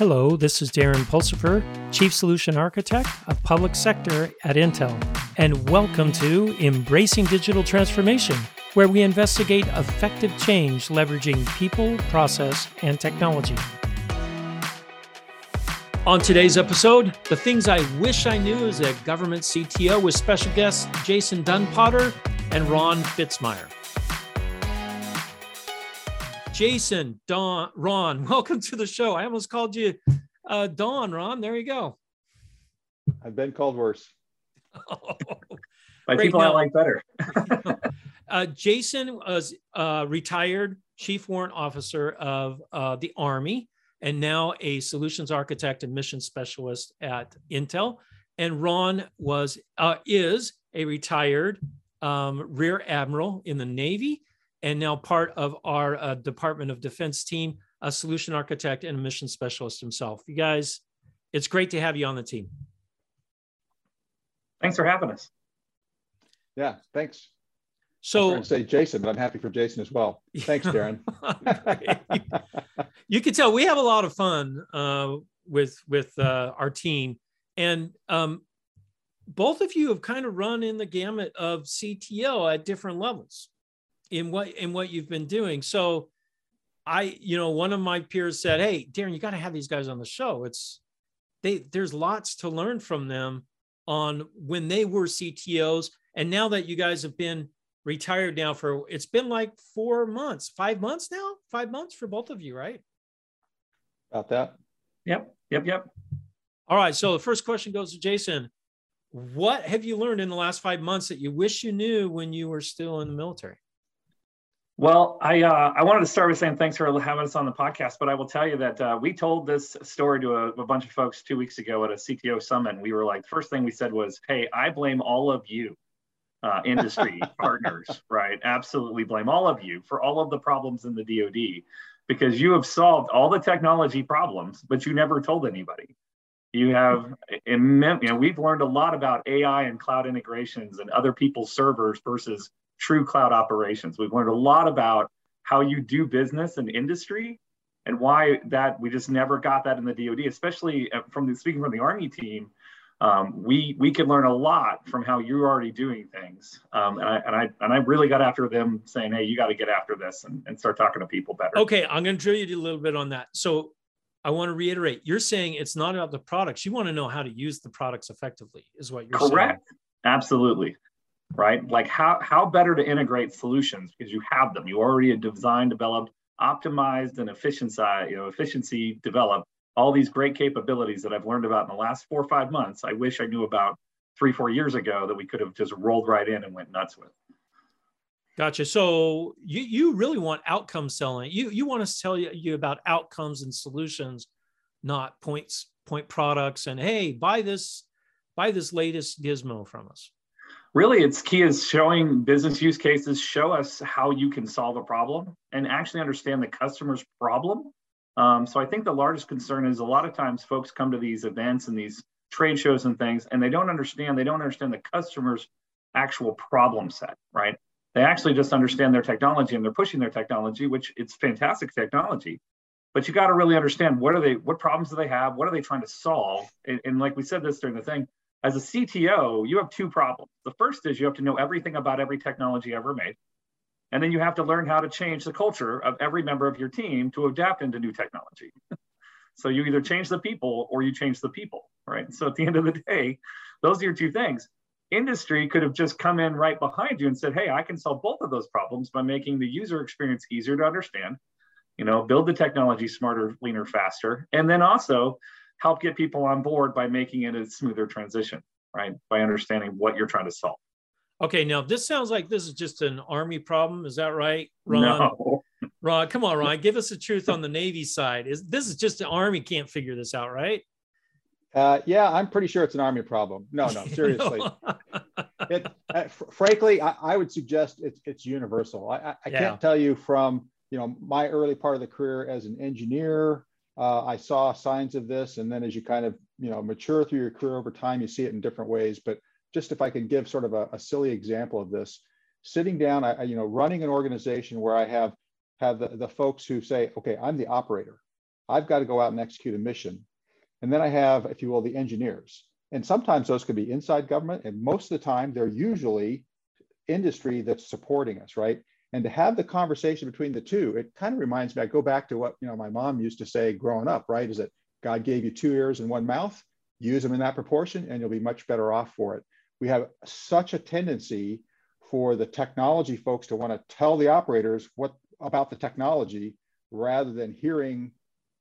Hello, this is Darren Pulsipher, Chief Solution Architect of Public Sector at Intel, and welcome to Embracing Digital Transformation, where we investigate effective change leveraging people, process, and technology. On today's episode, the things I wish I knew as a government CTO with special guests Jason Dunn-Potter and Ron Fritzemeier. Jason, Don, Ron, welcome to the show. I almost called you uh, Don, Ron. There you go. I've been called worse. By people now, I like better. uh, Jason was uh, retired chief warrant officer of uh, the Army and now a solutions architect and mission specialist at Intel. And Ron was uh, is a retired um, rear admiral in the Navy and now part of our uh, Department of Defense team, a solution architect and a mission specialist himself. You guys, it's great to have you on the team. Thanks for having us. Yeah, thanks. So I say Jason, but I'm happy for Jason as well. Thanks, Darren. you can tell we have a lot of fun uh, with with uh, our team, and um, both of you have kind of run in the gamut of CTO at different levels in what in what you've been doing. So I, you know, one of my peers said, "Hey, Darren, you got to have these guys on the show. It's they there's lots to learn from them on when they were CTOs and now that you guys have been retired now for it's been like 4 months, 5 months now? 5 months for both of you, right? About that. Yep. Yep, yep. All right, so the first question goes to Jason. What have you learned in the last 5 months that you wish you knew when you were still in the military? Well, I uh, I wanted to start with saying thanks for having us on the podcast, but I will tell you that uh, we told this story to a, a, bunch of folks two weeks ago at a CTO summit. And we were like, first thing we said was, "Hey, I blame all of you, uh, industry partners, right? Absolutely blame all of you for all of the problems in the DoD, because you have solved all the technology problems, but you never told anybody. You have, you know, we've learned a lot about AI and cloud integrations and other people's servers versus true cloud operations. We've learned a lot about how you do business and industry and why that we just never got that in the DoD, especially uh, from the, speaking from the Army team. Um, we we could learn a lot from how you're already doing things, um, and I and I and I really got after them saying, hey, you got to get after this and, and start talking to people better. Okay, I'm going to drill you a little bit on that. So I want to reiterate, you're saying it's not about the products. You want to know how to use the products effectively, is what you're Correct. saying. Correct. Absolutely right? Like how, how better to integrate solutions because you have them. You already have designed, developed, optimized, and efficiency, you know, efficiency developed all these great capabilities that I've learned about in the last four or five months. I wish I knew about three, four years ago that we could have just rolled right in and went nuts with. Gotcha. So you you really want outcome selling. You you want us to tell you, you about outcomes and solutions, not points point products and hey, buy this buy this latest gizmo from us really its key is showing business use cases show us how you can solve a problem and actually understand the customer's problem. Um, so i think the largest concern is a lot of times folks come to these events and these trade shows and things and they don't understand they don't understand the customer's actual problem set right? They actually just understand their technology and they're pushing their technology which it's fantastic technology but you got to really understand what are they what problems do they have? What are they trying to solve? And, and like we said this during the thing as a CTO, you have two problems. The first is you have to know everything about every technology ever made. And then you have to learn how to change the culture of every member of your team to adapt into new technology. so you either change the people or you change the people, right? So at the end of the day, those are your two things. Industry could have just come in right behind you and said, hey, I can solve both of those problems by making the user experience easier to understand, you know, build the technology smarter, leaner, faster, and then also help get people on board by making it a smoother transition, right? By understanding what you're trying to solve. Okay, now this sounds like this is just an army problem. Is that right, Ron? No. Ron, come on, Ron, give us the truth on the Navy side. Is this is just the Army can't figure this out, right? Uh, yeah, I'm pretty sure it's an Army problem. No, no, seriously. it, uh, fr- frankly, I, I, would suggest it's it's universal. I, I, I yeah. can't tell you from you know my early part of the career as an engineer uh, I saw signs of this. And then as you kind of, you know, mature through your career over time, you see it in different ways. But just if I can give sort of a, a silly example of this, sitting down, I, you know, running an organization where I have have the, the folks who say, okay, I'm the operator. I've got to go out and execute a mission. And then I have, if you will, the engineers. And sometimes those could be inside government, and most of the time they're usually industry that's supporting us, right? And to have the conversation between the two, it kind of reminds me, I go back to what you know my mom used to say growing up, right? Is that God gave you two ears and one mouth, use them in that proportion, and you'll be much better off for it. We have such a tendency for the technology folks to want to tell the operators what about the technology rather than hearing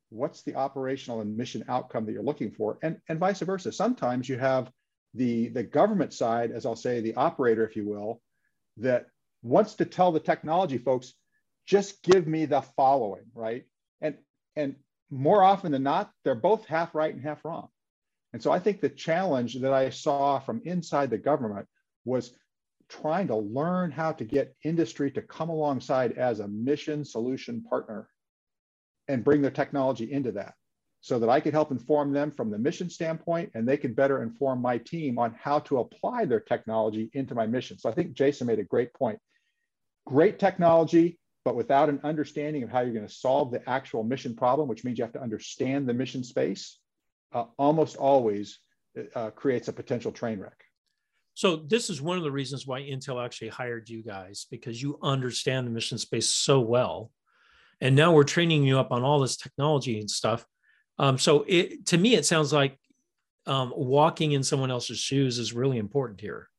what's the operational and mission outcome that you're looking for and, and vice versa sometimes you have the the government side as i'll say the operator if you will that wants to tell the technology folks just give me the following right and and more often than not they're both half right and half wrong and so i think the challenge that i saw from inside the government was trying to learn how to get industry to come alongside as a mission solution partner and bring their technology into that so that I could help inform them from the mission standpoint and they could better inform my team on how to apply their technology into my mission. So I think Jason made a great point. Great technology, but without an understanding of how you're going to solve the actual mission problem, which means you have to understand the mission space, uh, almost always uh, creates a potential train wreck. So this is one of the reasons why Intel actually hired you guys because you understand the mission space so well. And now we're training you up on all this technology and stuff. Um, so it, to me, it sounds like um, walking in someone else's shoes is really important here,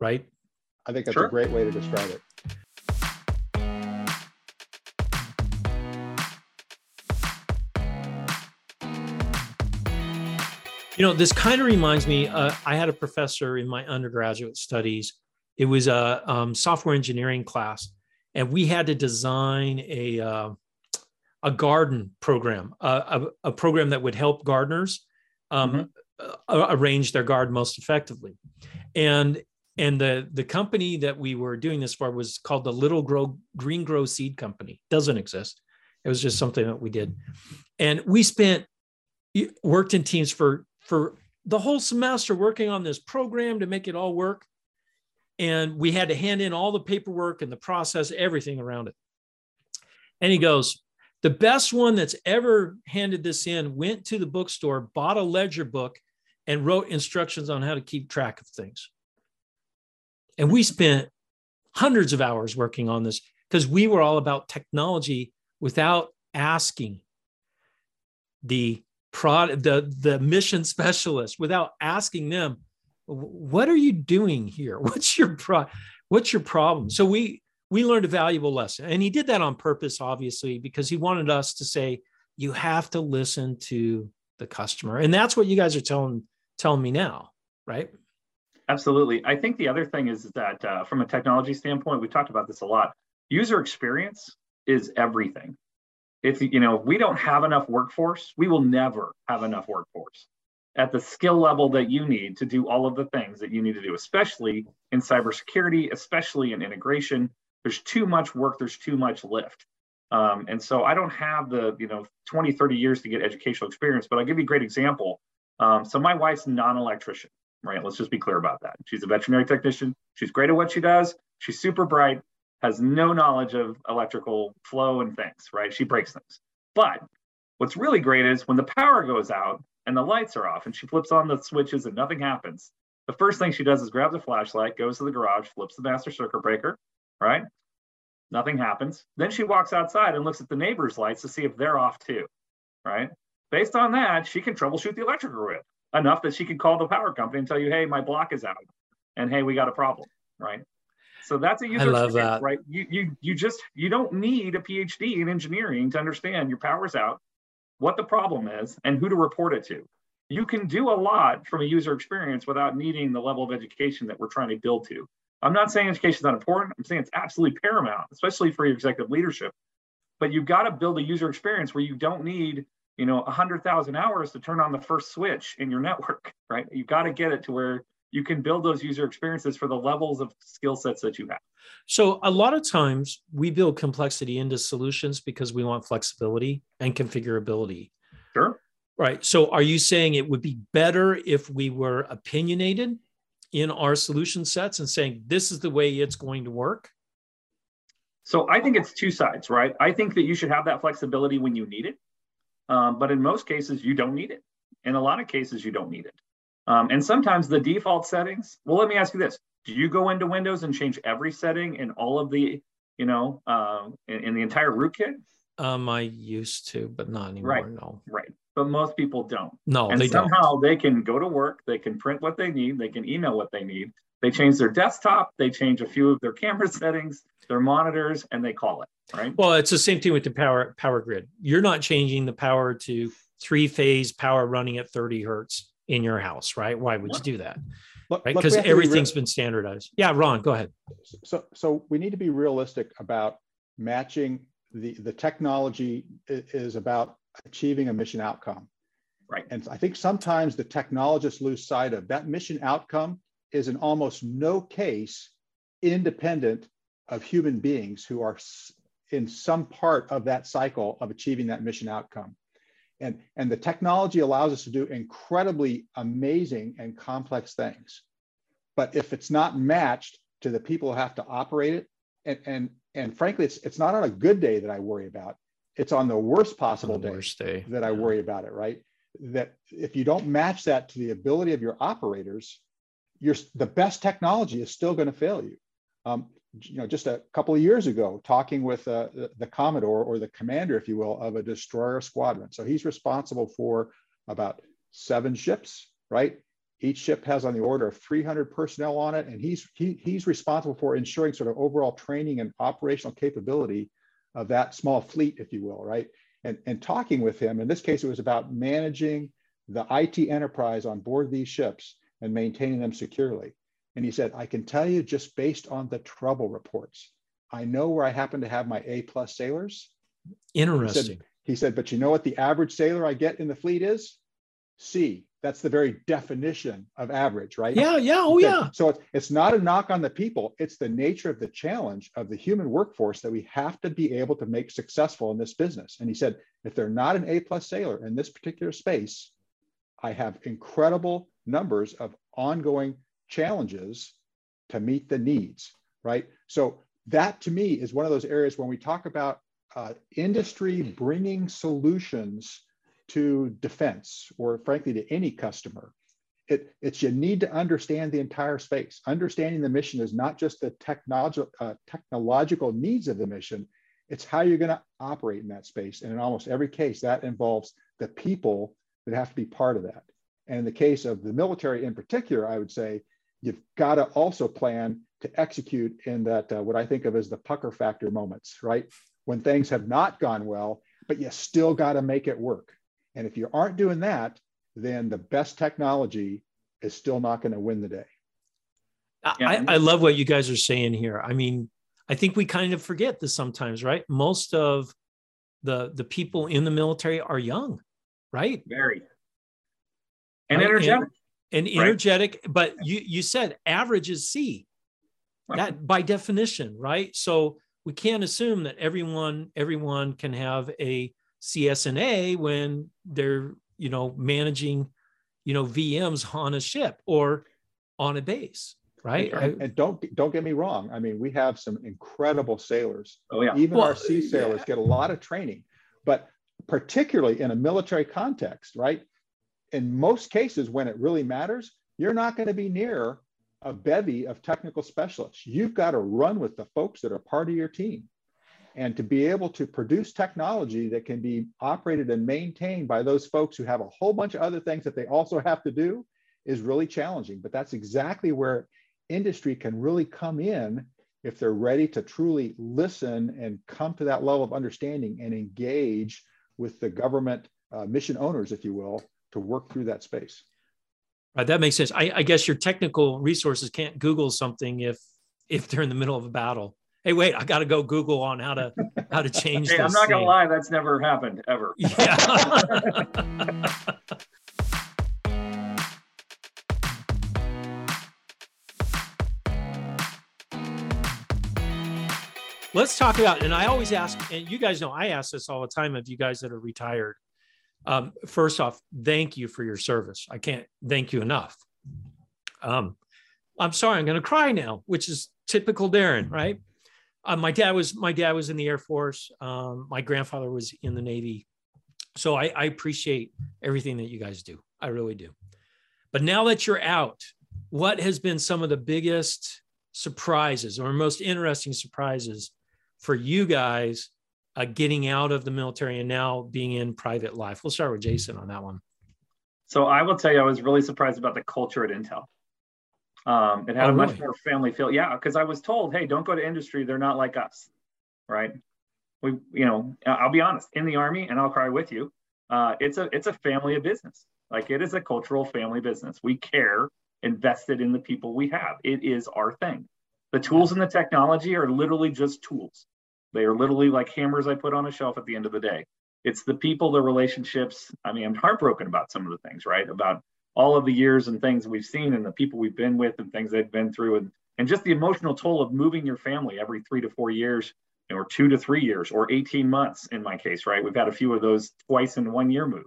right? I think that's sure. a great way to describe it. You know, this kind of reminds me. Uh, I had a professor in my undergraduate studies. It was a um, software engineering class, and we had to design a uh, a garden program, uh, a, a, program that would help gardeners um, mm-hmm. arrange their garden most effectively. And and the the company that we were doing this for was called the Little Grow Green Grow Seed Company. Doesn't exist. It was just something that we did, and we spent worked in teams for for the whole semester working on this program to make it all work. And we had to hand in all the paperwork and the process, everything around it. And he goes, The best one that's ever handed this in went to the bookstore, bought a ledger book, and wrote instructions on how to keep track of things. And we spent hundreds of hours working on this because we were all about technology without asking the prod the the mission specialist without asking them what are you doing here? What's your pro what's your problem? So we we learned a valuable lesson. And he did that on purpose obviously because he wanted us to say you have to listen to the customer. And that's what you guys are telling telling me now right absolutely. I think the other thing is that uh, from a technology standpoint we talked about this a lot. User experience is everything. If you know if we don't have enough workforce we will never have enough workforce at the skill level that you need to do all of the things that you need to do especially in cybersecurity especially in integration. There's too much work there's too much lift. Um, and so i don't have the you know 20 30 years to get educational experience but i'll give you a great example. Um, so my wife's non-electrician right let's just be clear about that she's a veterinary technician she's great at what she does she's super bright has no knowledge of electrical flow and things, right? She breaks things. But what's really great is when the power goes out and the lights are off and she flips on the switches and nothing happens, the first thing she does is grabs a flashlight, goes to the garage, flips the master circuit breaker, right? Nothing happens. Then she walks outside and looks at the neighbor's lights to see if they're off too, right? Based on that, she can troubleshoot the electrical grid enough that she can call the power company and tell you, hey, my block is out. And hey, we got a problem, right? So that's a user I love that. right? You you you just you don't need a PhD in engineering to understand your power's out, what the problem is, and who to report it to. You can do a lot from a user experience without needing the level of education that we're trying to build to. I'm not saying education is not important. I'm saying it's absolutely paramount, especially for your executive leadership. But you've got to build a user experience where you don't need, you know, 100,000 hours to turn on the first switch in your network, right? You've got to get it to where you can build those user experiences for the levels of skill sets that you have. So a lot of times we build complexity into solutions because we want flexibility and configurability. Sure. Right. So are you saying it would be better if we were opinionated in our solution sets and saying this is the way it's going to work? So I think it's two sides, right? I think that you should have that flexibility when you need it. Um, but in most cases, you don't need it. In a lot of cases, you don't need it. Um, and sometimes the default settings, well, let me ask you this. Do you go into Windows and change every setting in all of the, you know, uh, in, in, the entire rootkit? Um, I used to, but not anymore. Right. No. Right. But most people don't. No, and they somehow don't. they can go to work, they can print what they need, they can email what they need. They change their desktop, they change a few of their camera settings, their monitors, and they call it. Right. Well, it's the same thing with the power power grid. You're not changing the power to three phase power running at 30 hertz in your house, right? Why would you do that? Look, right? Because everything's be been standardized. Yeah, Ron, go ahead. So, so we need to be realistic about matching the the technology is about achieving a mission outcome. Right. And I think sometimes the technologists lose sight of that mission outcome is in almost no case independent of human beings who are in some part of that cycle of achieving that mission outcome. And, and the technology allows us to do incredibly amazing and complex things. But if it's not matched to the people who have to operate it, and, and, and frankly, it's, it's not on a good day that I worry about. It's on the worst possible the day, worst day, that I worry about it, right? That if you don't match that to the ability of your operators, your, the best technology is still going to fail you. Um, you know, just a couple of years ago, talking with uh, the, the commodore or the commander, if you will, of a destroyer squadron. So he's responsible for about seven ships, right? Each ship has on the order of 300 personnel on it, and he's he, he's responsible for ensuring sort of overall training and operational capability of that small fleet, if you will, right? And, and talking with him, in this case, it was about managing the IT enterprise on board these ships and maintaining them securely. And he said, I can tell you just based on the trouble reports, I know where I happen to have my A plus sailors. Interesting. He said, he said, but you know what the average sailor I get in the fleet is? C. That's the very definition of average, right? Yeah, yeah, oh yeah. So it's, it's not a knock on the people. It's the nature of the challenge of the human workforce that we have to be able to make successful in this business. And he said, if they're not an A plus sailor in this particular space, I have incredible numbers of ongoing challenges to meet the needs, right? So that to me is one of those areas when we talk about uh, industry bringing solutions to defense or frankly to any customer. It, it's you need to understand the entire space. Understanding the mission is not just the technological uh, technological needs of the mission, it's how you're going to operate in that space. And in almost every case, that involves the people that have to be part of that. And in the case of the military in particular, I would say you've got to also plan to execute in that uh, what I think of as the pucker factor moments, right? When things have not gone well, but you still got to make it work. And if you aren't doing that, then the best technology is still not going to win the day. I, I love what you guys are saying here. I mean, I think we kind of forget this sometimes, right? Most of the the people in the military are young, right? Very. And right? energetic. and energetic right. but you you said average is c. That by definition right? So we can't assume that everyone everyone can have a CCNA when they're you know managing you know vms on a ship or on a base right? And, and, don't don't get me wrong. I mean we have some incredible sailors. Oh yeah. Even well, our sea sailors yeah. get a lot of training but particularly in a military context right in most cases, when it really matters, you're not going to be near a bevy of technical specialists. You've got to run with the folks that are part of your team. And to be able to produce technology that can be operated and maintained by those folks who have a whole bunch of other things that they also have to do is really challenging. But that's exactly where industry can really come in if they're ready to truly listen and come to that level of understanding and engage with the government uh, mission owners, if you will, to work through that space. Right, that makes sense. I, I, guess your technical resources can't Google something if if they're in the middle of a battle. Hey, wait, I got to go Google on how to how to change. hey, I'm not gonna lie, that's never happened ever. Yeah. Let's talk about, and I always ask, and you guys know I ask this all the time of you guys that are retired um, first off, thank you for your service. I can't thank you enough. Um, I'm sorry, I'm going to cry now, which is typical Darren, right? Uh, my dad was my dad was in the Air Force. Um, my grandfather was in the Navy. So I, I appreciate everything that you guys do. I really do. But now that you're out, what has been some of the biggest surprises or most interesting surprises for you guys uh, getting out of the military and now being in private life? We'll start with Jason on that one. So I will tell you, I was really surprised about the culture at Intel. Um, it had oh, a much more family feel. Yeah, because I was told, hey, don't go to industry; they're not like us, right? We, you know, I'll be honest. In the army, and I'll cry with you. Uh, it's a it's a family of business. Like it is a cultural family business. We care, invested in the people we have. It is our thing. The tools and the technology are literally just tools. They are literally like hammers I put on a shelf at the end of the day. It's the people, the relationships. I mean, I'm heartbroken about some of the things, right? About all of the years and things we've seen and the people we've been with and things they've been through and, and just the emotional toll of moving your family every three to four years or two to three years or 18 months in my case, right? We've had a few of those twice in one year move.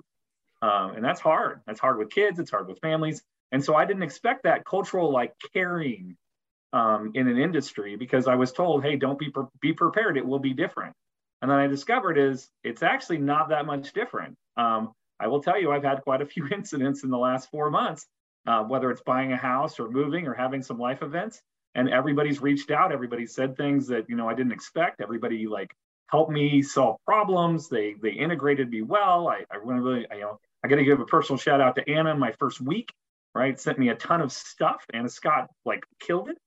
Um, and that's hard. That's hard with kids. It's hard with families. And so I didn't expect that cultural like caring um, in an industry because I was told, hey, don't be pre- be prepared. It will be different. And then I discovered is it's actually not that much different. Um, I will tell you, I've had quite a few incidents in the last four months, uh, whether it's buying a house or moving or having some life events. And everybody's reached out. Everybody said things that you know I didn't expect. Everybody like helped me solve problems. They they integrated me well. I, I really, I, you know, I got to give a personal shout out to Anna my first week. Right, sent me a ton of stuff. Anna Scott like killed it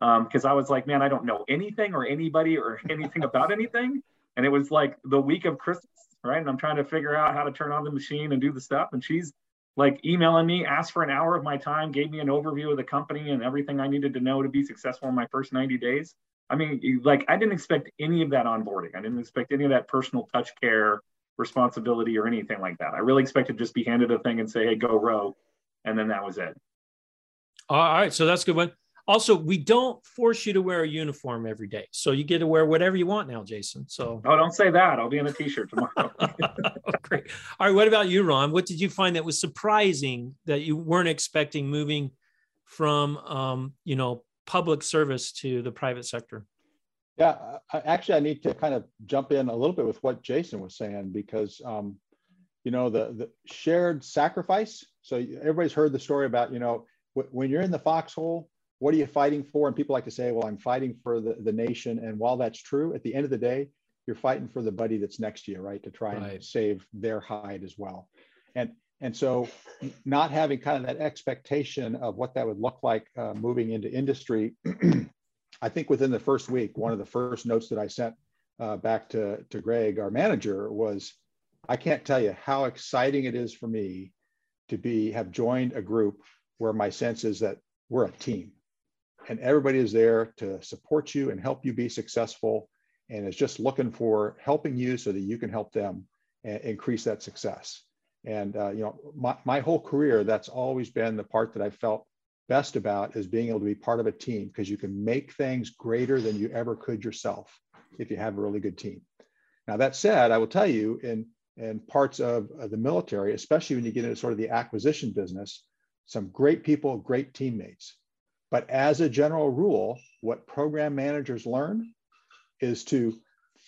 because um, I was like, man, I don't know anything or anybody or anything about anything. And it was like the week of Christmas right? And I'm trying to figure out how to turn on the machine and do the stuff. And she's like emailing me, asked for an hour of my time, gave me an overview of the company and everything I needed to know to be successful in my first 90 days. I mean, like I didn't expect any of that onboarding. I didn't expect any of that personal touch care responsibility or anything like that. I really expected to just be handed a thing and say, hey, go row. And then that was it. All right. So that's a good one. Also, we don't force you to wear a uniform every day. So you get to wear whatever you want now, Jason. So Oh, don't say that. I'll be in a t-shirt tomorrow. Great. All right. What about you, Ron? What did you find that was surprising that you weren't expecting moving from um, you know, public service to the private sector? Yeah, I, actually, I need to kind of jump in a little bit with what Jason was saying because, um, you know, the, the shared sacrifice. So everybody's heard the story about, you know, when you're in the foxhole, what are you fighting for? And people like to say, well, I'm fighting for the, the nation. And while that's true, at the end of the day, you're fighting for the buddy that's next to you, right? To try right. and save their hide as well. And and so not having kind of that expectation of what that would look like uh, moving into industry, I think within the first week, one of the first notes that I sent uh, back to, to Greg, our manager, was I can't tell you how exciting it is for me to be have joined a group where my sense is that we're a team and everybody is there to support you and help you be successful and is just looking for helping you so that you can help them increase that success. And uh, you know my, my whole career that's always been the part that i felt best about is being able to be part of a team because you can make things greater than you ever could yourself if you have a really good team. Now that said i will tell you in in parts of, of the military especially when you get into sort of the acquisition business some great people great teammates but as a general rule, what program managers learn is to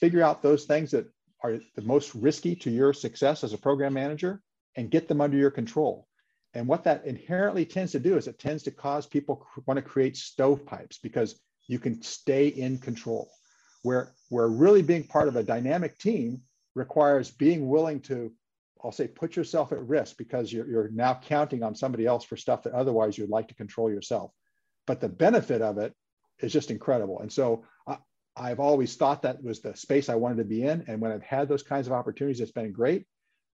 figure out those things that are the most risky to your success as a program manager and get them under your control. And what that inherently tends to do is it tends to cause people want to create stovepipes because you can stay in control. Where, where really being part of a dynamic team requires being willing to, I'll say, put yourself at risk because you're, you're now counting on somebody else for stuff that otherwise you'd like to control yourself but the benefit of it is just incredible. And so I, I've always thought that was the space I wanted to be in. And when I've had those kinds of opportunities, it's been great.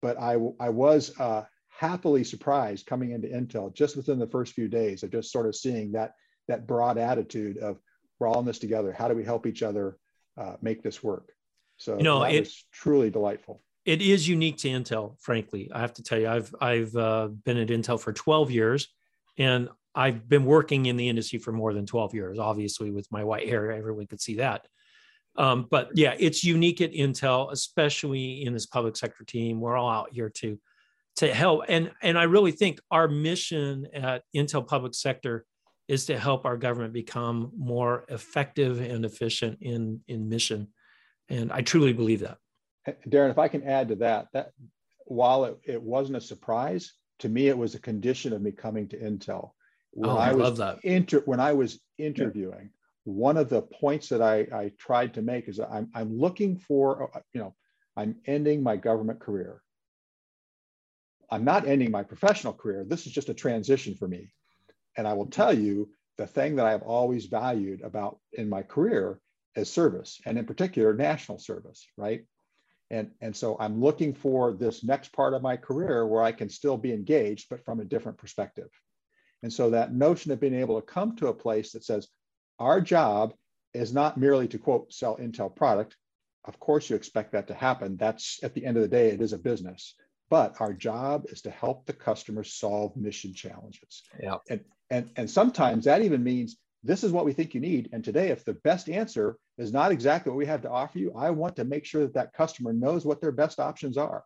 But I, I was uh, happily surprised coming into Intel just within the first few days of just sort of seeing that, that broad attitude of we're all in this together. How do we help each other uh, make this work? So you know, that it, truly delightful. It is unique to Intel, frankly. I have to tell you, I've I've uh, been at Intel for 12 years, and I've been working in the industry for more than 12 years, obviously, with my white hair, everyone could see that. Um, but yeah, it's unique at Intel, especially in this public sector team. We're all out here to to help. And, and I really think our mission at Intel Public Sector is to help our government become more effective and efficient in, in mission. And I truly believe that. Darren, if I can add to that, that while it, it wasn't a surprise, to me, it was a condition of me coming to Intel. When oh, I, I love that. Inter, when I was interviewing, yeah. one of the points that I, I tried to make is I'm, I'm looking for, uh, you know, I'm ending my government career. I'm not ending my professional career. This is just a transition for me. And I will tell you the thing that I've always valued about in my career is service, and in particular, national service, right? And, and so I'm looking for this next part of my career where I can still be engaged, but from a different perspective. And so that notion of being able to come to a place that says, our job is not merely to quote, sell Intel product. Of course, you expect that to happen. That's at the end of the day, it is a business but our job is to help the customer solve mission challenges. Yeah. And, and, and sometimes that even means this is what we think you need. And today, if the best answer is not exactly what we have to offer you, I want to make sure that that customer knows what their best options are.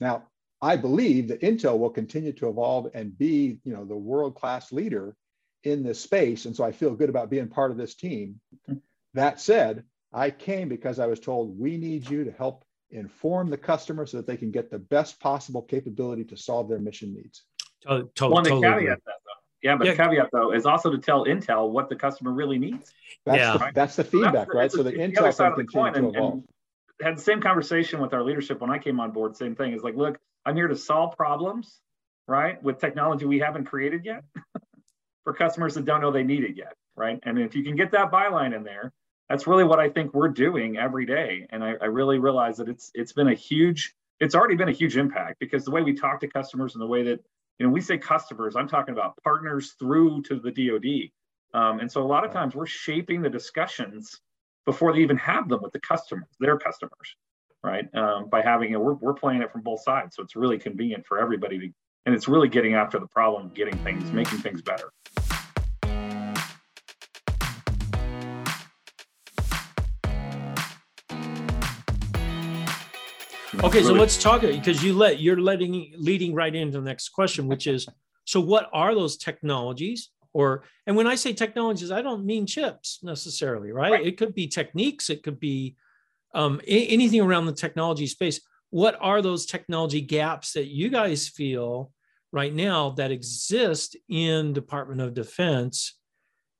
Now, I believe that Intel will continue to evolve and be, you know, the world-class leader in this space. And so I feel good about being part of this team. That said, I came because I was told we need you to help inform the customer so that they can get the best possible capability to solve their mission needs. To- to- One totally caveat that though. Yeah, but yeah. caveat though is also to tell Intel what the customer really needs. That's yeah, the, right? that's the feedback, so that's, right? So the, the Intel can continue to evolve. And, had the same conversation with our leadership when I came on board. Same thing. Is like, look, I'm here to solve problems, right, with technology we haven't created yet, for customers that don't know they need it yet, right? And if you can get that byline in there, that's really what I think we're doing every day. And I, I, really realize that it's it's been a huge, it's already been a huge impact because the way we talk to customers and the way that, you know, we say customers, I'm talking about partners through to the DoD. Um, and so a lot of times we're shaping the discussions before they even have them with the customers, their customers, right? Um, by having it, we're, we're playing it from both sides. So it's really convenient for everybody to, and it's really getting after the problem, getting things, making things better. Okay, so let's talk because you let you're letting leading right into the next question, which is so what are those technologies? Or and when I say technologies, I don't mean chips necessarily, right? right. It could be techniques, it could be um, anything around the technology space. What are those technology gaps that you guys feel right now that exist in Department of Defense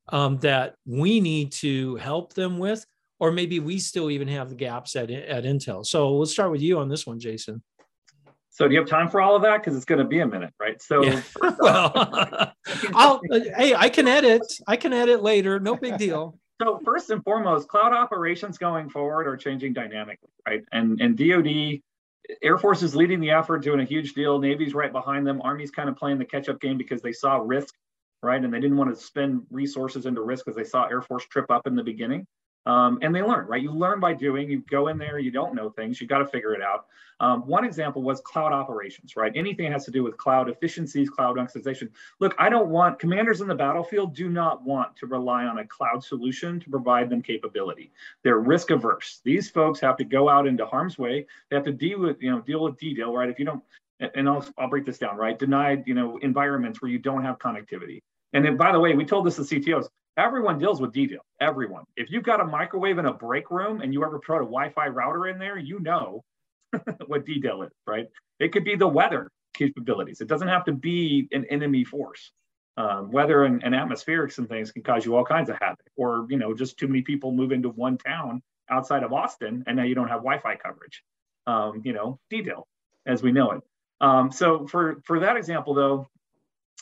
um, that we need to help them with? or maybe we still even have the gaps at, at Intel. So let's start with you on this one, Jason. So do you have time for all of that? Because it's going to be a minute, right? So, yeah. well, I'll, hey, I can edit. I can edit later. No big deal. So first and foremost, cloud operations going forward are changing dynamically, right? And and DoD, Air Force is leading the effort, doing a huge deal. Navy's right behind them. Army's kind of playing the catch-up game because they saw risk, right? And they didn't want to spend resources into risk because they saw Air Force trip up in the beginning. Um, and they learn, right? You learn by doing. You go in there, you don't know things, you got to figure it out. Um, one example was cloud operations, right? Anything that has to do with cloud efficiencies, cloud optimization. Look, I don't want commanders in the battlefield do not want to rely on a cloud solution to provide them capability. They're risk averse. These folks have to go out into harm's way. They have to deal with, you know, deal with DDIL, right? If you don't, and I'll, I'll break this down, right? Denied, you know, environments where you don't have connectivity. And then, by the way, we told this to CTOs. Everyone deals with DDIL. Everyone. If you've got a microwave in a break room and you ever put a Wi-Fi router in there, you know what DDIL is, right? It could be the weather capabilities. It doesn't have to be an enemy force. Um, weather and, and atmospherics and things can cause you all kinds of havoc, or you know, just too many people move into one town outside of Austin, and now you don't have Wi-Fi coverage. Um, you know, DDIL as we know it. Um, so for for that example, though,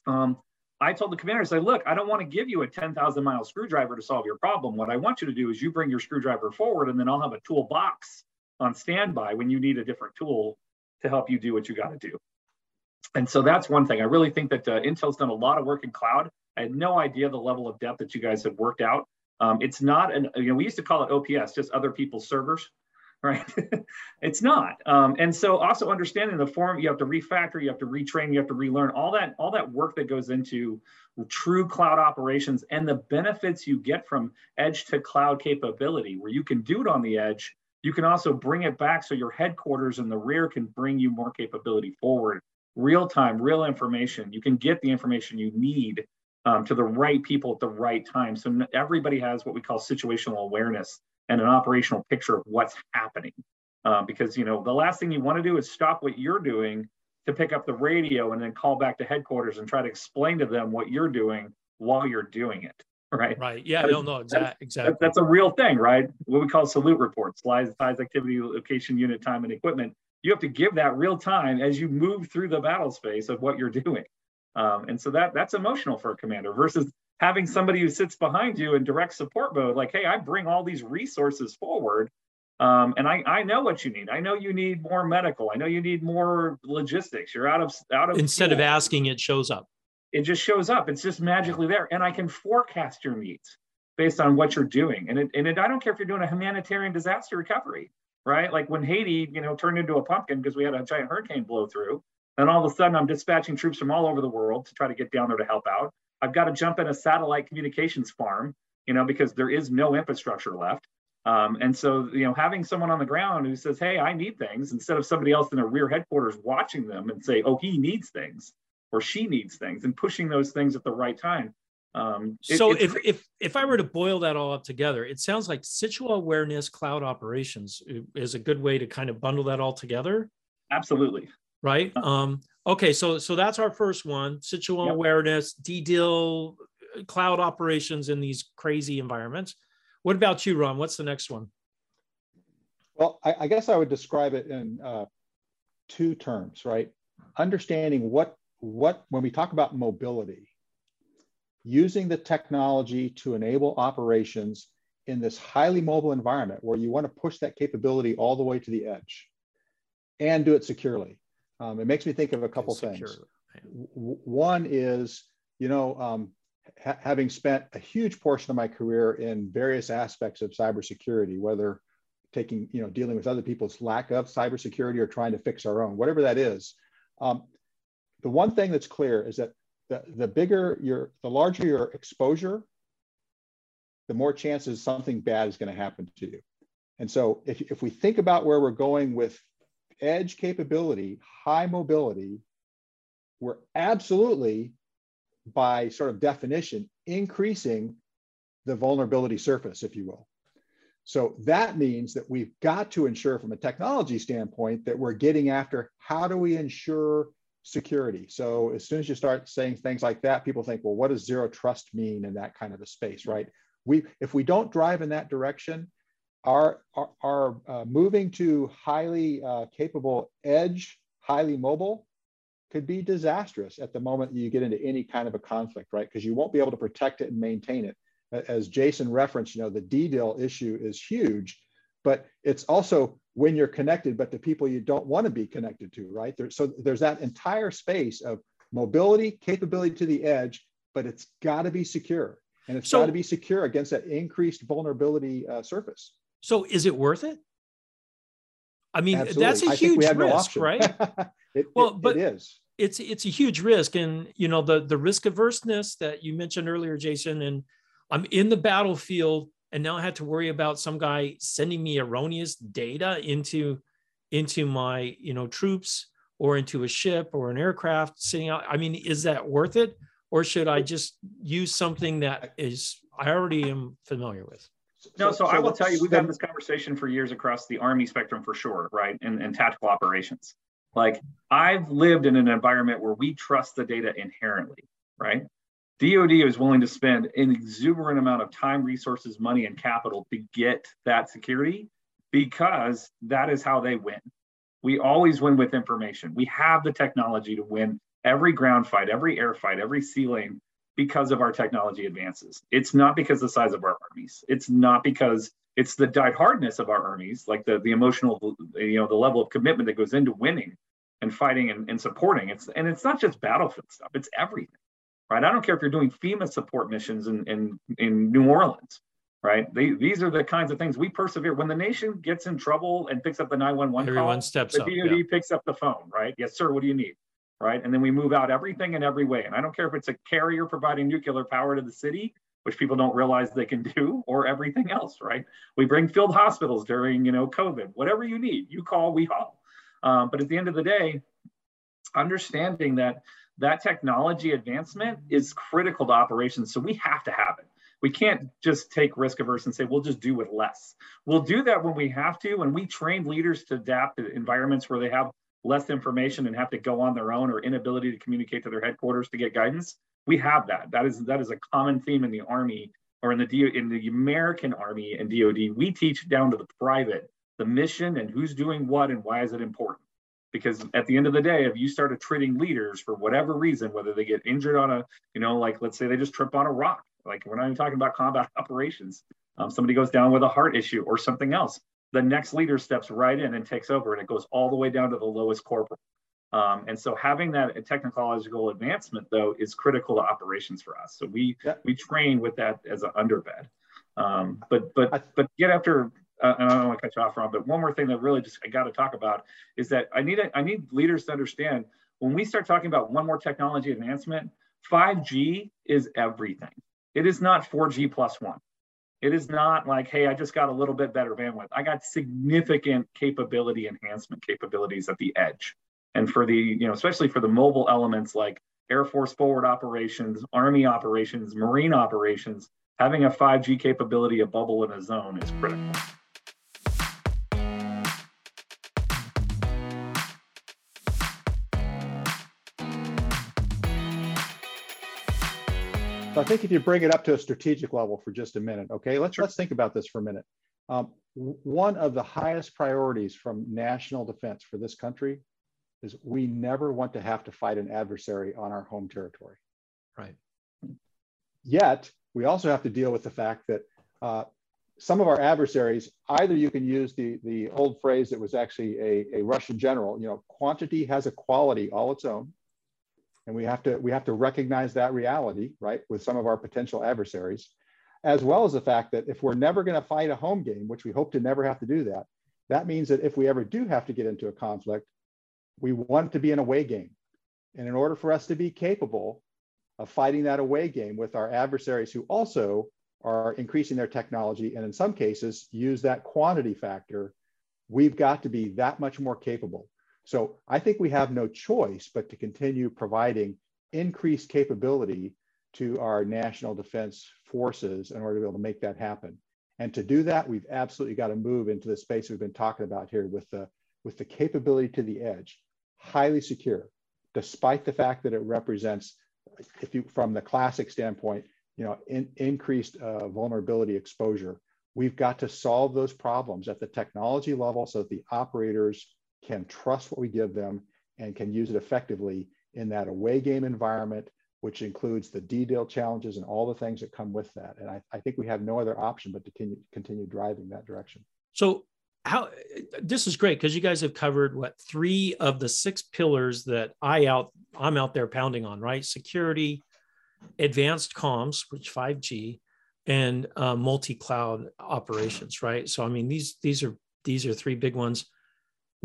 um, I told the commander, I said, look, I don't want to give you a 10,000 mile screwdriver to solve your problem. What I want you to do is you bring your screwdriver forward and then I'll have a toolbox on standby when you need a different tool to help you do what you got to do. And so that's one thing. I really think that uh, Intel's done a lot of work in cloud. I had no idea the level of depth that you guys had worked out. Um, it's not an, you know, we used to call it OPS, just other people's servers right? it's not. Um, and so also understanding the form, you have to refactor, you have to retrain, you have to relearn all that, all that work that goes into true cloud operations and the benefits you get from edge to cloud capability, where you can do it on the edge. You can also bring it back so your headquarters in the rear can bring you more capability forward, real time, real information. You can get the information you need um, to the right people at the right time. So everybody has what we call situational awareness and an operational picture of what's happening. uh, because you know the last thing you want to do is stop what you're doing to pick up the radio and then call back to headquarters and try to explain to them what you're doing while you're doing it right? Right yeah no no exactly exactly. that's a real thing right? What we call salute reports size size activity location unit time and equipment. You have to give that real time as you move through the battle space of what you're doing. Um, and so that that's emotional for a commander versus having somebody who sits behind you in direct support mode like hey i bring all these resources forward um, and I, I know what you need. I know you need more medical. I know you need more logistics. You're out of out of instead of asking, it shows up. It just shows up. It's just magically there, and I can forecast your needs based on what you're doing. And it, and it, I don't care if you're doing a humanitarian disaster recovery, right? Like when Haiti, you know, turned into a pumpkin because we had a giant hurricane blow through, and all of a sudden I'm dispatching troops from all over the world to try to get down there to help out. I've got to jump in a satellite communications farm, you know, because there is no infrastructure left. Um, and so, you know, having someone on the ground who says, "Hey, I need things," instead of somebody else in a rear headquarters watching them and say, "Oh, he needs things," or "She needs things," and pushing those things at the right time. Um, it, so, if if if I were to boil that all up together, it sounds like situational awareness, cloud operations is a good way to kind of bundle that all together. Absolutely. Right. Uh-huh. Um, okay. So so that's our first one: situational yep. awareness, DDIL, cloud operations in these crazy environments. What about you, Ron? What's the next one? Well, I, I guess I would describe it in uh, two terms, right? Understanding what what when we talk about mobility, using the technology to enable operations in this highly mobile environment where you want to push that capability all the way to the edge and do it securely. Um, it makes me think of a couple things. One is, you know, um, ha- having spent a huge portion of my career in various aspects of cybersecurity, whether taking, you know, dealing with other people's lack of cybersecurity or trying to fix our own, whatever that is. Um, the one thing that's clear is that the, the bigger your, the larger your exposure, the more chances something bad is going to happen to you. And so if, if we think about where we're going with edge capability, high mobility, we're absolutely by sort of definition, increasing the vulnerability surface, if you will. So that means that we've got to ensure from a technology standpoint that we're getting after how do we ensure security. So as soon as you start saying things like that, people think, well, what does zero trust mean in that kind of a space, right? We, if we don't drive in that direction, our, our, our uh, moving to highly uh, capable edge, highly mobile could be disastrous at the moment you get into any kind of a conflict, right? Because you won't be able to protect it and maintain it. As Jason referenced, you know, the DDIL issue is huge, but it's also when you're connected, but the people you don't want to be connected to, right? There, so there's that entire space of mobility, capability to the edge, but it's got to be secure. And it's so, got to be secure against that increased vulnerability uh, surface. So is it worth it? I mean, Absolutely. that's a huge risk, no right? It, well, it, but it is. It's it's a huge risk, and you know the the risk averseness that you mentioned earlier, Jason. And I'm in the battlefield, and now I had to worry about some guy sending me erroneous data into into my you know troops or into a ship or an aircraft sitting out. I mean, is that worth it, or should I just use something that is I already am familiar with? No, so, so I will tell you, we've had this conversation for years across the Army spectrum for sure, right? And, and tactical operations. Like I've lived in an environment where we trust the data inherently, right? DoD is willing to spend an exuberant amount of time, resources, money, and capital to get that security because that is how they win. We always win with information. We have the technology to win every ground fight, every air fight, every sea lane because of our technology advances. It's not because the size of our armies. It's not because it's the die-hardness of our armies, like the the emotional, you know, the level of commitment that goes into winning and fighting and, and supporting. It's and it's not just battlefield stuff; it's everything, right? I don't care if you're doing FEMA support missions in in, in New Orleans, right? They, these are the kinds of things we persevere. When the nation gets in trouble and picks up the 911 Everyone call, steps the up, DoD yeah. picks up the phone, right? Yes, sir. What do you need? Right, and then we move out everything in every way. And I don't care if it's a carrier providing nuclear power to the city, which people don't realize they can do, or everything else, right? We bring field hospitals during, you know, COVID. Whatever you need, you call, we haul. Um, but at the end of the day, understanding that that technology advancement is critical to operations. So we have to have it. We can't just take risk averse and say, we'll just do with less. We'll do that when we have to. And we train leaders to adapt to environments where they have less information and have to go on their own or inability to communicate to their headquarters to get guidance. We have that. That is that is a common theme in the Army or in the in the American Army and DoD. We teach down to the private the mission and who's doing what and why is it important because at the end of the day if you start attriting leaders for whatever reason whether they get injured on a you know like let's say they just trip on a rock like we're not even talking about combat operations um, somebody goes down with a heart issue or something else the next leader steps right in and takes over and it goes all the way down to the lowest corporal um, and so having that technological advancement though is critical to operations for us so we yeah. we train with that as an underbed um, but but but get after uh, and I don't want to cut you off, Ron, but one more thing that really just I got to talk about is that I need a, I need leaders to understand when we start talking about one more technology advancement, 5G is everything. It is not 4G plus one. It is not like, hey, I just got a little bit better bandwidth. I got significant capability enhancement capabilities at the edge. And for the, you know, especially for the mobile elements like Air Force forward operations, Army operations, Marine operations, having a 5G capability, a bubble in a zone is critical. So I think if you bring it up to a strategic level for just a minute, okay, let's, sure. let's think about this for a minute. Um, one of the highest priorities from national defense for this country is we never want to have to fight an adversary on our home territory. Right. Yet, we also have to deal with the fact that uh, some of our adversaries, either you can use the, the old phrase that was actually a, a Russian general, you know, quantity has a quality all its own and we have to we have to recognize that reality right with some of our potential adversaries as well as the fact that if we're never going to fight a home game which we hope to never have to do that that means that if we ever do have to get into a conflict we want to be an away game. And in order for us to be capable of fighting that away game with our adversaries who also are increasing their technology and in some cases use that quantity factor we've got to be that much more capable so I think we have no choice but to continue providing increased capability to our national defense forces in order to be able to make that happen. And to do that, we've absolutely got to move into the space we've been talking about here with the, with the capability to the edge, highly secure, despite the fact that it represents, if you, from the classic standpoint, you know, in, increased uh, vulnerability exposure. We've got to solve those problems at the technology level so that the operators can trust what we give them and can use it effectively in that away game environment, which includes the DDIL challenges and all the things that come with that. And I, I think we have no other option but to continue, continue driving that direction. So how this is great because you guys have covered what three of the six pillars that I out I'm out there pounding on, right? Security, advanced comms, which 5G, and uh, multi-cloud operations, right? So I mean these these are these are three big ones.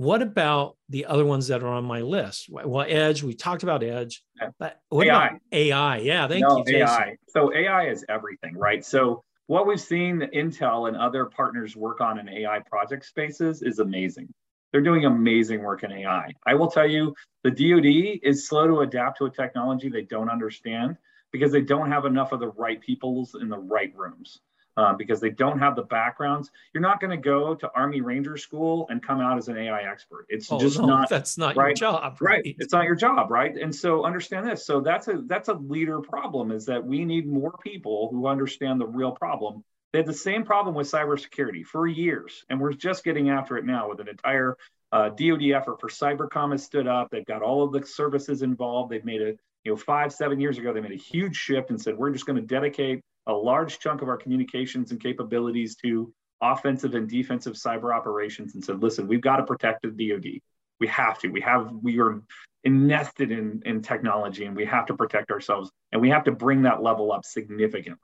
What about the other ones that are on my list? Well, Edge, we talked about Edge, but what AI. about AI? Yeah, thank no, you, Jason. AI. So AI is everything, right? So what we've seen Intel and other partners work on in AI project spaces is amazing. They're doing amazing work in AI. I will tell you, the DoD is slow to adapt to a technology they don't understand because they don't have enough of the right peoples in the right rooms uh, because they don't have the backgrounds. You're not going to go to Army Ranger School and come out as an AI expert. It's oh, just no, not. That's not right? your job, right? right? It's not your job, right? And so understand this. So that's a that's a leader problem. Is that we need more people who understand the real problem. They had the same problem with cybersecurity for years, and we're just getting after it now with an entire uh, DoD effort for cybercom has stood up. They've got all of the services involved. They've made a you know five seven years ago they made a huge shift and said we're just going to dedicate a large chunk of our communications and capabilities to offensive and defensive cyber operations and said, listen, we've got to protect the DoD. We have to. We have we are nested in, in technology and we have to protect ourselves and we have to bring that level up significantly.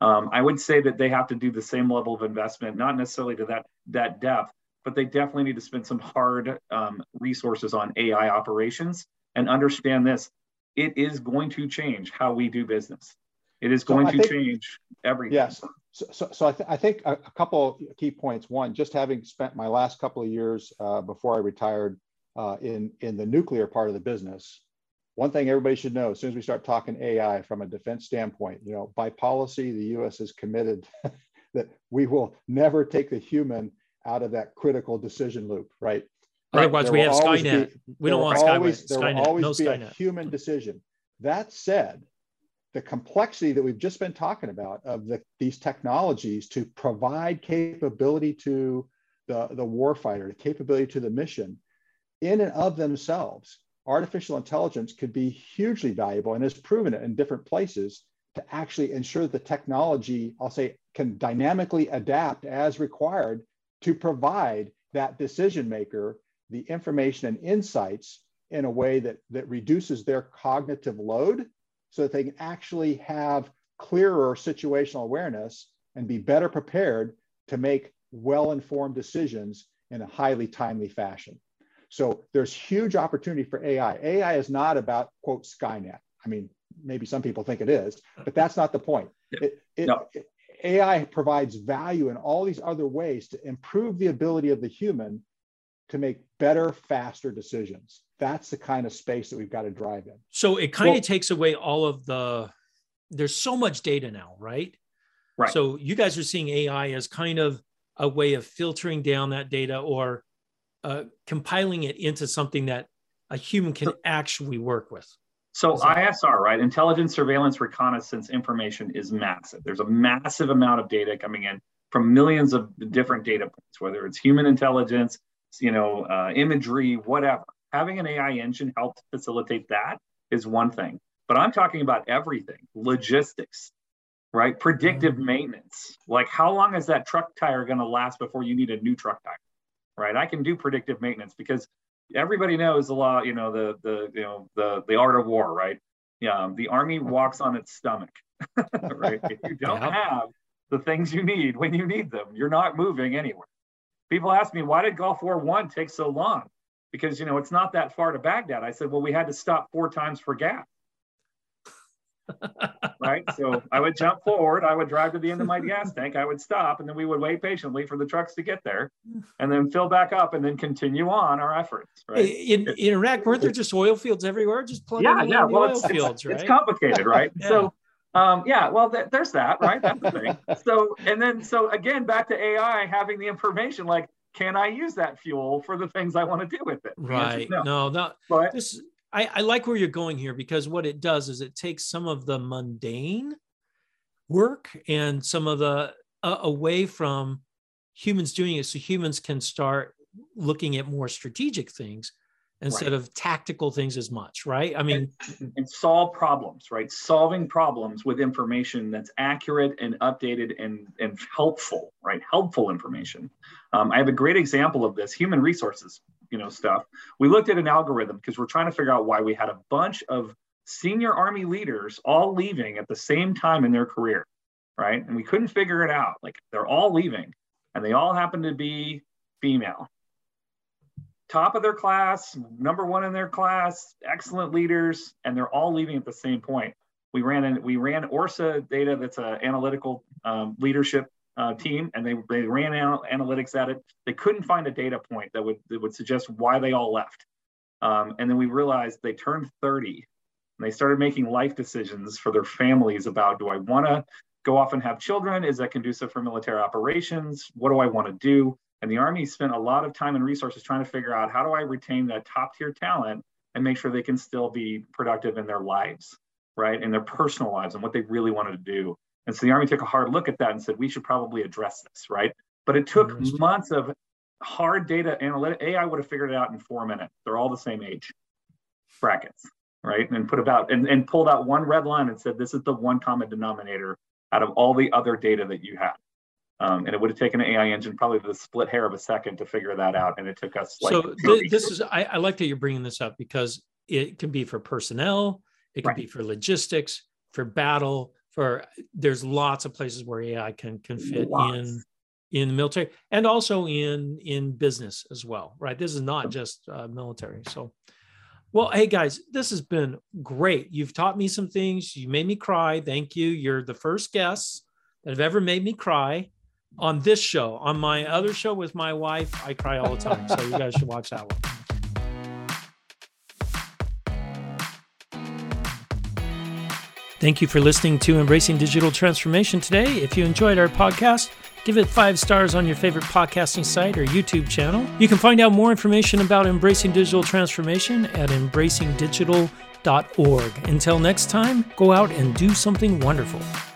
Um, I would say that they have to do the same level of investment, not necessarily to that that depth, but they definitely need to spend some hard um, resources on AI operations and understand this. It is going to change how we do business. It is going so to think, change everything. Yes. So, so, so I, th- I, think a, a, couple key points. One, just having spent my last couple of years uh, before I retired uh, in, in the nuclear part of the business, one thing everybody should know as soon as we start talking AI from a defense standpoint, you know, by policy, the US is committed that we will never take the human out of that critical decision loop, right? Otherwise, we have Skynet. Be, we don't want always, Skynet. There will always no be Skynet. a human decision. That said, the complexity that we've just been talking about of the, these technologies to provide capability to the, the warfighter, the capability to the mission, in and of themselves, artificial intelligence could be hugely valuable and has proven it in different places to actually ensure the technology, I'll say, can dynamically adapt as required to provide that decision maker the information and insights in a way that, that reduces their cognitive load so that they can actually have clearer situational awareness and be better prepared to make well-informed decisions in a highly timely fashion. So there's huge opportunity for AI. AI is not about quote Skynet. I mean, maybe some people think it is, but that's not the point. It, it, no. it, AI provides value in all these other ways to improve the ability of the human to make better, faster decisions. That's the kind of space that we've got to drive in. So it kind well, of takes away all of the, there's so much data now, right? Right. So you guys are seeing AI as kind of a way of filtering down that data or uh, compiling it into something that a human can actually work with. So ISR, right? Intelligence, surveillance, reconnaissance information is massive. There's a massive amount of data coming in from millions of different data points, whether it's human intelligence, you know, uh, imagery, whatever. Having an AI engine help facilitate that is one thing. But I'm talking about everything, logistics, right? Predictive mm-hmm. maintenance. Like how long is that truck tire going to last before you need a new truck tire? Right? I can do predictive maintenance because everybody knows the law, you know, the the you know the the art of war, right? Yeah, the army walks on its stomach, right? If you don't have the things you need when you need them, you're not moving anywhere. People ask me, why did Gulf War One take so long? Because you know it's not that far to Baghdad. I said, well, we had to stop four times for gas right? So I would jump forward, I would drive to the end of my gas tank, I would stop, and then we would wait patiently for the trucks to get there, and then fill back up, and then continue on our efforts. Right? In, in Iraq, weren't there just oil fields everywhere? Just yeah, yeah. Well, it's, fields, it's, right? it's complicated, right? yeah. So. Um, yeah, well, th- there's that, right? That's the thing. So, and then, so again, back to AI having the information, like, can I use that fuel for the things I want to do with it? Right. No, no, no. But, this I, I like where you're going here because what it does is it takes some of the mundane work and some of the uh, away from humans doing it so humans can start looking at more strategic things instead right. of tactical things as much right? I mean and, and, solve problems right? Solving problems with information that's accurate and updated and, and helpful right? Helpful information. Um, i have a great example of this human resources you know stuff. We looked at an algorithm because we're trying to figure out why we had a bunch of senior army leaders all leaving at the same time in their career right? And we couldn't figure it out. Like they're all leaving and they all happen to be female top of their class number one in their class excellent leaders and they're all leaving at the same point we ran in, we ran ORSA data that's an analytical um, leadership uh, team and they, they ran anal- analytics at it. They couldn't find a data point that would, that would suggest why they all left. Um, and then we realized they turned 30 and they started making life decisions for their families about do I want to go off and have children? Is that conducive for military operations? What do I want to do? And the Army spent a lot of time and resources trying to figure out how do I retain that top tier talent and make sure they can still be productive in their lives, right? In their personal lives and what they really wanted to do. And so the Army took a hard look at that and said, we should probably address this, right? But it took months of hard data analytic. AI would have figured it out in four minutes. They're all the same age brackets, right? And put about and, and pulled out one red line and said, this is the one common denominator out of all the other data that you have. Um, and it would have taken an AI engine probably the split hair of a second to figure that out. And it took us like. So th- this is, I, I, like that you're bringing this up because it can be for personnel, it can right. be for logistics, for battle, for there's lots of places where AI can can fit lots. in in the military and also in in business as well, right? This is not just uh, military. So, well, hey guys, this has been great. You've taught me some things. You made me cry. Thank you. You're the first guest that have ever made me cry on this show. On my other show with my wife, I cry all the time. So you guys should watch that one. Thank you for listening to Embracing Digital Transformation today. If you enjoyed our podcast, give it five stars on your favorite podcasting site or YouTube channel. You can find out more information about Embracing Digital Transformation at embracingdigital.org. Until next time, go out and do something wonderful.